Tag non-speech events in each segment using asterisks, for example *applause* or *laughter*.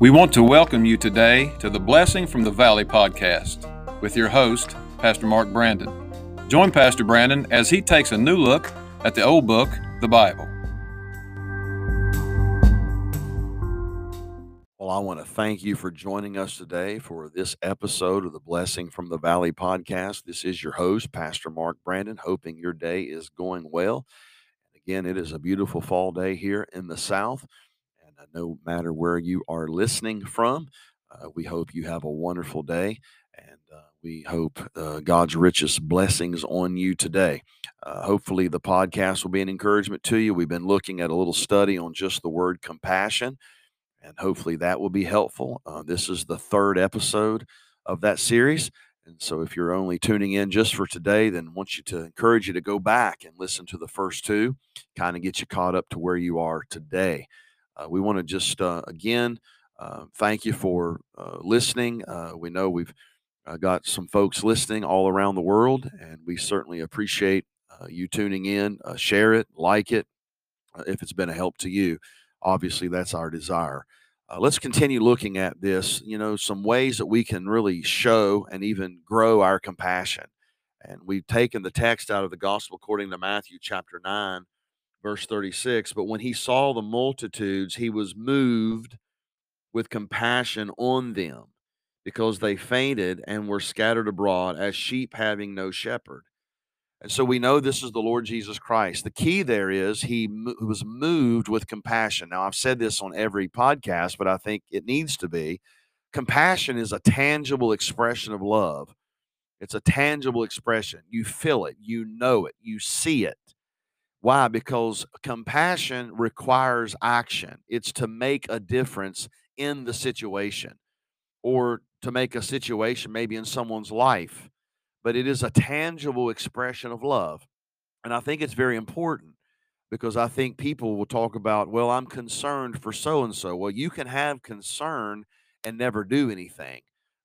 We want to welcome you today to the Blessing from the Valley podcast with your host, Pastor Mark Brandon. Join Pastor Brandon as he takes a new look at the old book, the Bible. Well, I want to thank you for joining us today for this episode of the Blessing from the Valley podcast. This is your host, Pastor Mark Brandon, hoping your day is going well. Again, it is a beautiful fall day here in the South. Uh, no matter where you are listening from, uh, we hope you have a wonderful day. And uh, we hope uh, God's richest blessings on you today. Uh, hopefully, the podcast will be an encouragement to you. We've been looking at a little study on just the word compassion, and hopefully, that will be helpful. Uh, this is the third episode of that series. And so, if you're only tuning in just for today, then I want you to encourage you to go back and listen to the first two, kind of get you caught up to where you are today. Uh, we want to just uh, again uh, thank you for uh, listening. Uh, we know we've uh, got some folks listening all around the world, and we certainly appreciate you tuning in. share it, like it, if it's been a help to you. Obviously, that's our desire. let's continue looking at this. You know, some ways that we can really show and even grow our compassion. And we've taken the text out of the Gospel according to Matthew chapter 9 verse 36 but when he saw the multitudes he was moved with compassion on them because they fainted and were scattered abroad as sheep having no shepherd. And so we know this is the lord jesus christ. The key there is he was moved with compassion. Now i've said this on every podcast but i think it needs to be. Compassion is a tangible expression of love. It's a tangible expression. You feel it. You know it. You see it why? Because compassion requires action. It's to make a difference in the situation or to make a situation maybe in someone's life, but it is a tangible expression of love. And I think it's very important because I think people will talk about, well, I'm concerned for so and so. Well, you can have concern and never do anything.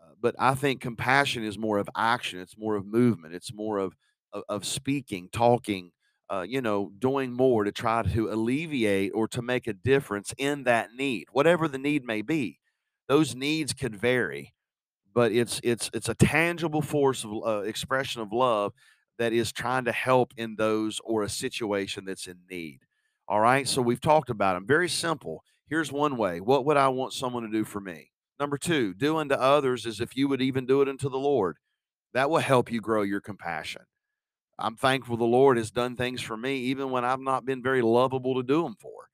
Uh, but I think compassion is more of action, it's more of movement, it's more of, of, of speaking, talking, uh, you know, doing more to try to alleviate or to make a difference in that need, whatever the need may be. Those needs could vary, but it's it's it's a tangible force of uh, expression of love that is trying to help in those or a situation that's in need. All right, so we've talked about them. Very simple. Here's one way. What would I want someone to do for me? Number two, do unto others as if you would even do it unto the Lord. That will help you grow your compassion. I'm thankful the Lord has done things for me, even when I've not been very lovable to do them for.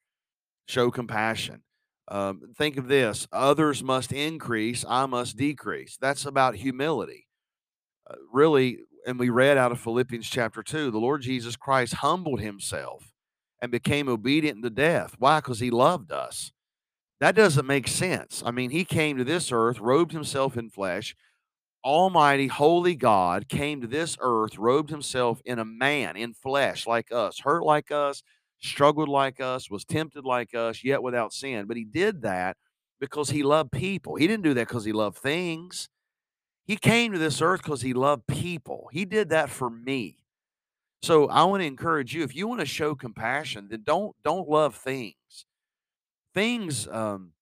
Show compassion. Um, think of this others must increase, I must decrease. That's about humility. Uh, really, and we read out of Philippians chapter 2, the Lord Jesus Christ humbled himself and became obedient to death. Why? Because he loved us. That doesn't make sense. I mean, he came to this earth, robed himself in flesh, Almighty, holy God came to this earth, robed himself in a man, in flesh, like us, hurt like us, struggled like us, was tempted like us, yet without sin. But he did that because he loved people. He didn't do that because he loved things. He came to this earth because he loved people. He did that for me. So I want to encourage you if you want to show compassion, then don't don't love things. Things um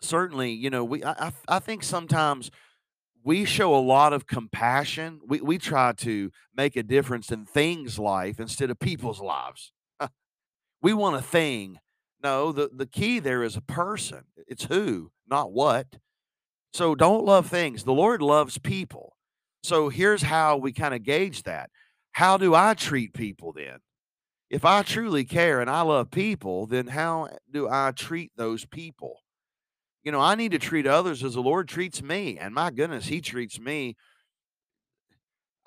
certainly, you know, we I I think sometimes we show a lot of compassion. We we try to make a difference in things' life instead of people's lives. *laughs* we want a thing. No, the, the key there is a person. It's who, not what. So don't love things. The Lord loves people. So here's how we kind of gauge that. How do I treat people then? If I truly care and I love people, then how do I treat those people? You know, I need to treat others as the Lord treats me. And my goodness, He treats me.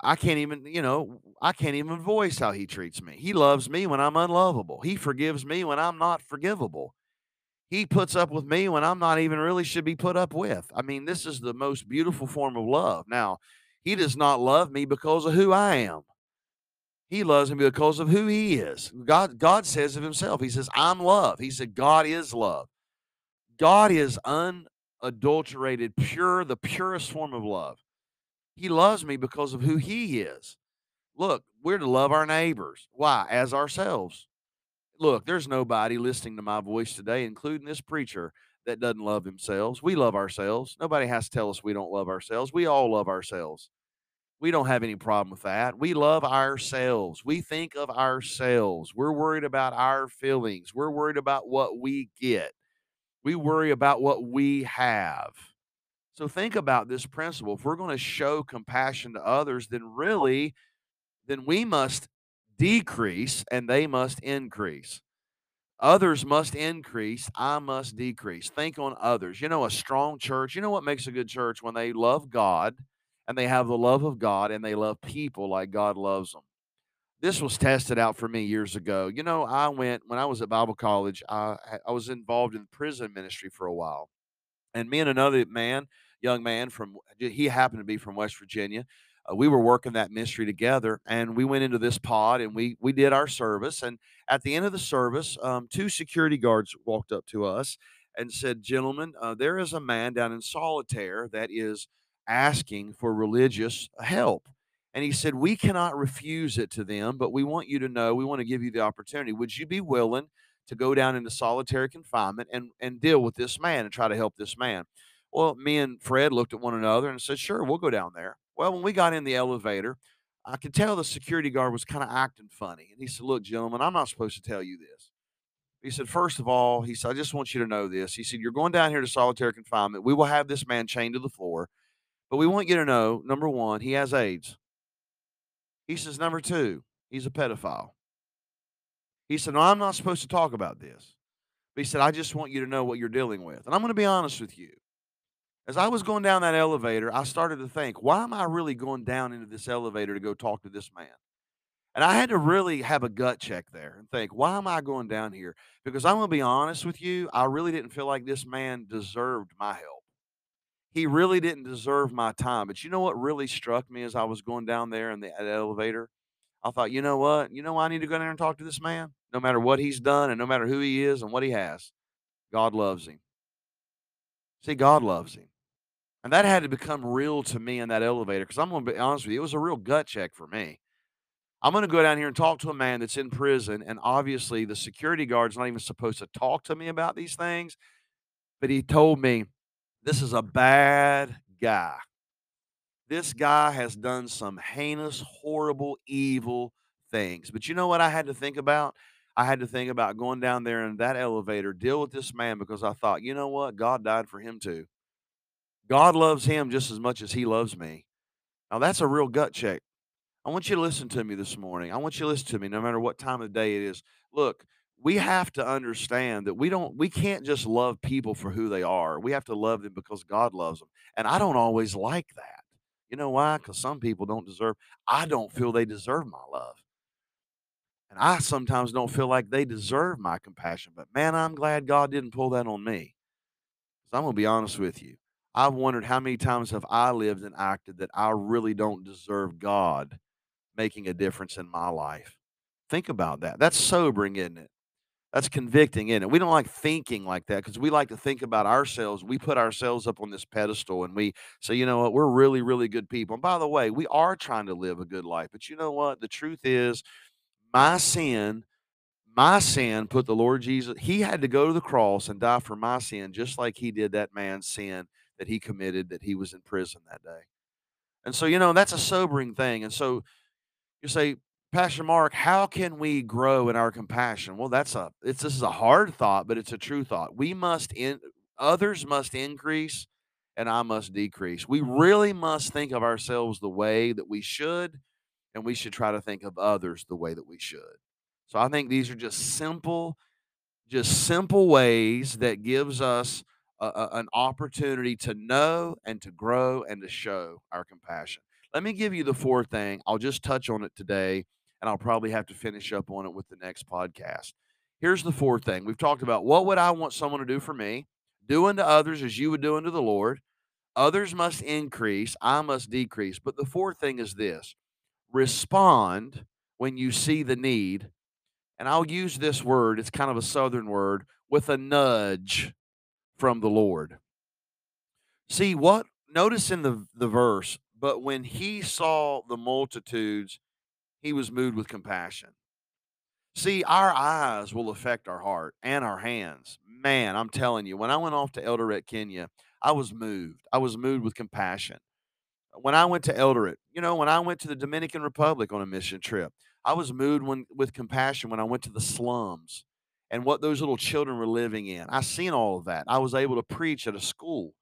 I can't even, you know, I can't even voice how He treats me. He loves me when I'm unlovable. He forgives me when I'm not forgivable. He puts up with me when I'm not even really should be put up with. I mean, this is the most beautiful form of love. Now, He does not love me because of who I am. He loves me because of who he is. God, God says of himself, He says, I'm love. He said, God is love. God is unadulterated, pure, the purest form of love. He loves me because of who He is. Look, we're to love our neighbors. Why? As ourselves. Look, there's nobody listening to my voice today, including this preacher, that doesn't love themselves. We love ourselves. Nobody has to tell us we don't love ourselves. We all love ourselves. We don't have any problem with that. We love ourselves. We think of ourselves. We're worried about our feelings. We're worried about what we get. We worry about what we have. So think about this principle. If we're going to show compassion to others, then really, then we must decrease and they must increase. Others must increase, I must decrease. Think on others. You know, a strong church, you know what makes a good church? When they love God and they have the love of God and they love people like God loves them. This was tested out for me years ago. You know, I went when I was at Bible college, I, I was involved in prison ministry for a while. And me and another man, young man from, he happened to be from West Virginia, uh, we were working that ministry together and we went into this pod and we we did our service and at the end of the service um, two security guards walked up to us and said gentlemen uh, there is a man down in solitaire that is asking for religious help and he said we cannot refuse it to them but we want you to know we want to give you the opportunity would you be willing to go down into solitary confinement and and deal with this man and try to help this man well me and fred looked at one another and said sure we'll go down there well, when we got in the elevator, I could tell the security guard was kind of acting funny. And he said, Look, gentlemen, I'm not supposed to tell you this. He said, First of all, he said, I just want you to know this. He said, You're going down here to solitary confinement. We will have this man chained to the floor, but we want you to know number one, he has AIDS. He says, Number two, he's a pedophile. He said, No, I'm not supposed to talk about this. But he said, I just want you to know what you're dealing with. And I'm going to be honest with you. As I was going down that elevator, I started to think, why am I really going down into this elevator to go talk to this man? And I had to really have a gut check there and think, why am I going down here? Because I'm going to be honest with you, I really didn't feel like this man deserved my help. He really didn't deserve my time. But you know what really struck me as I was going down there in the elevator? I thought, you know what? You know why I need to go down there and talk to this man? No matter what he's done and no matter who he is and what he has, God loves him. See, God loves him. And that had to become real to me in that elevator because I'm going to be honest with you, it was a real gut check for me. I'm going to go down here and talk to a man that's in prison. And obviously, the security guard's not even supposed to talk to me about these things. But he told me, this is a bad guy. This guy has done some heinous, horrible, evil things. But you know what I had to think about? I had to think about going down there in that elevator, deal with this man because I thought, you know what? God died for him too. God loves him just as much as he loves me. Now, that's a real gut check. I want you to listen to me this morning. I want you to listen to me no matter what time of day it is. Look, we have to understand that we don't we can't just love people for who they are. We have to love them because God loves them. And I don't always like that. You know why? Cuz some people don't deserve I don't feel they deserve my love. And I sometimes don't feel like they deserve my compassion. But man, I'm glad God didn't pull that on me. Cuz I'm going to be honest with you. I've wondered how many times have I lived and acted that I really don't deserve God making a difference in my life. Think about that. That's sobering, isn't it? That's convicting, isn't it? We don't like thinking like that because we like to think about ourselves. We put ourselves up on this pedestal and we say, you know what, we're really, really good people. And by the way, we are trying to live a good life. But you know what? The truth is, my sin my sin put the Lord Jesus, he had to go to the cross and die for my sin, just like he did that man's sin that he committed that he was in prison that day. And so, you know, that's a sobering thing. And so you say, Pastor Mark, how can we grow in our compassion? Well, that's a it's this is a hard thought, but it's a true thought. We must in others must increase and I must decrease. We really must think of ourselves the way that we should, and we should try to think of others the way that we should. So I think these are just simple, just simple ways that gives us a, a, an opportunity to know and to grow and to show our compassion. Let me give you the fourth thing. I'll just touch on it today, and I'll probably have to finish up on it with the next podcast. Here's the fourth thing we've talked about what would I want someone to do for me? Do unto others as you would do unto the Lord. Others must increase, I must decrease. But the fourth thing is this respond when you see the need. And I'll use this word, it's kind of a southern word, with a nudge from the Lord. See what notice in the, the verse, but when he saw the multitudes, he was moved with compassion. See, our eyes will affect our heart and our hands. Man, I'm telling you, when I went off to Eldoret, Kenya, I was moved. I was moved with compassion. When I went to Eldoret, you know, when I went to the Dominican Republic on a mission trip, I was moved when, with compassion when I went to the slums and what those little children were living in. I seen all of that. I was able to preach at a school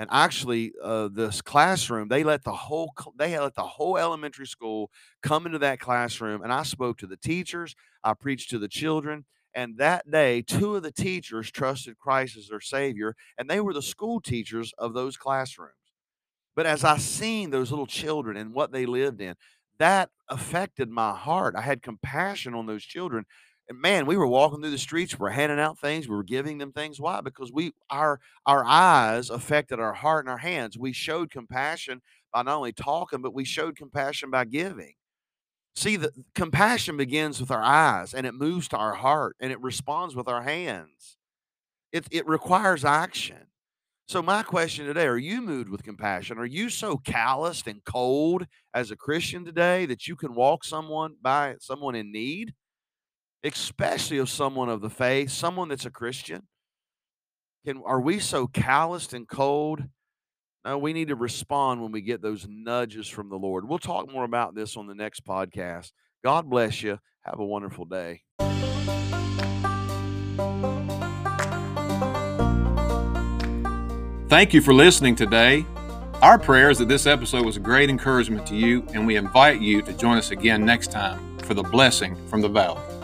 and actually uh, this classroom they let the whole they let the whole elementary school come into that classroom and i spoke to the teachers i preached to the children and that day two of the teachers trusted christ as their savior and they were the school teachers of those classrooms. But as i seen those little children and what they lived in that affected my heart. I had compassion on those children and man, we were walking through the streets, we're handing out things, we were giving them things. Why? Because we our our eyes affected our heart and our hands. We showed compassion by not only talking, but we showed compassion by giving. See, the compassion begins with our eyes and it moves to our heart and it responds with our hands. It it requires action. So my question today, are you moved with compassion? Are you so calloused and cold as a Christian today that you can walk someone by someone in need? Especially of someone of the faith, someone that's a Christian? Can are we so calloused and cold? No, we need to respond when we get those nudges from the Lord. We'll talk more about this on the next podcast. God bless you. Have a wonderful day. Thank you for listening today. Our prayer is that this episode was a great encouragement to you, and we invite you to join us again next time for the blessing from the valley.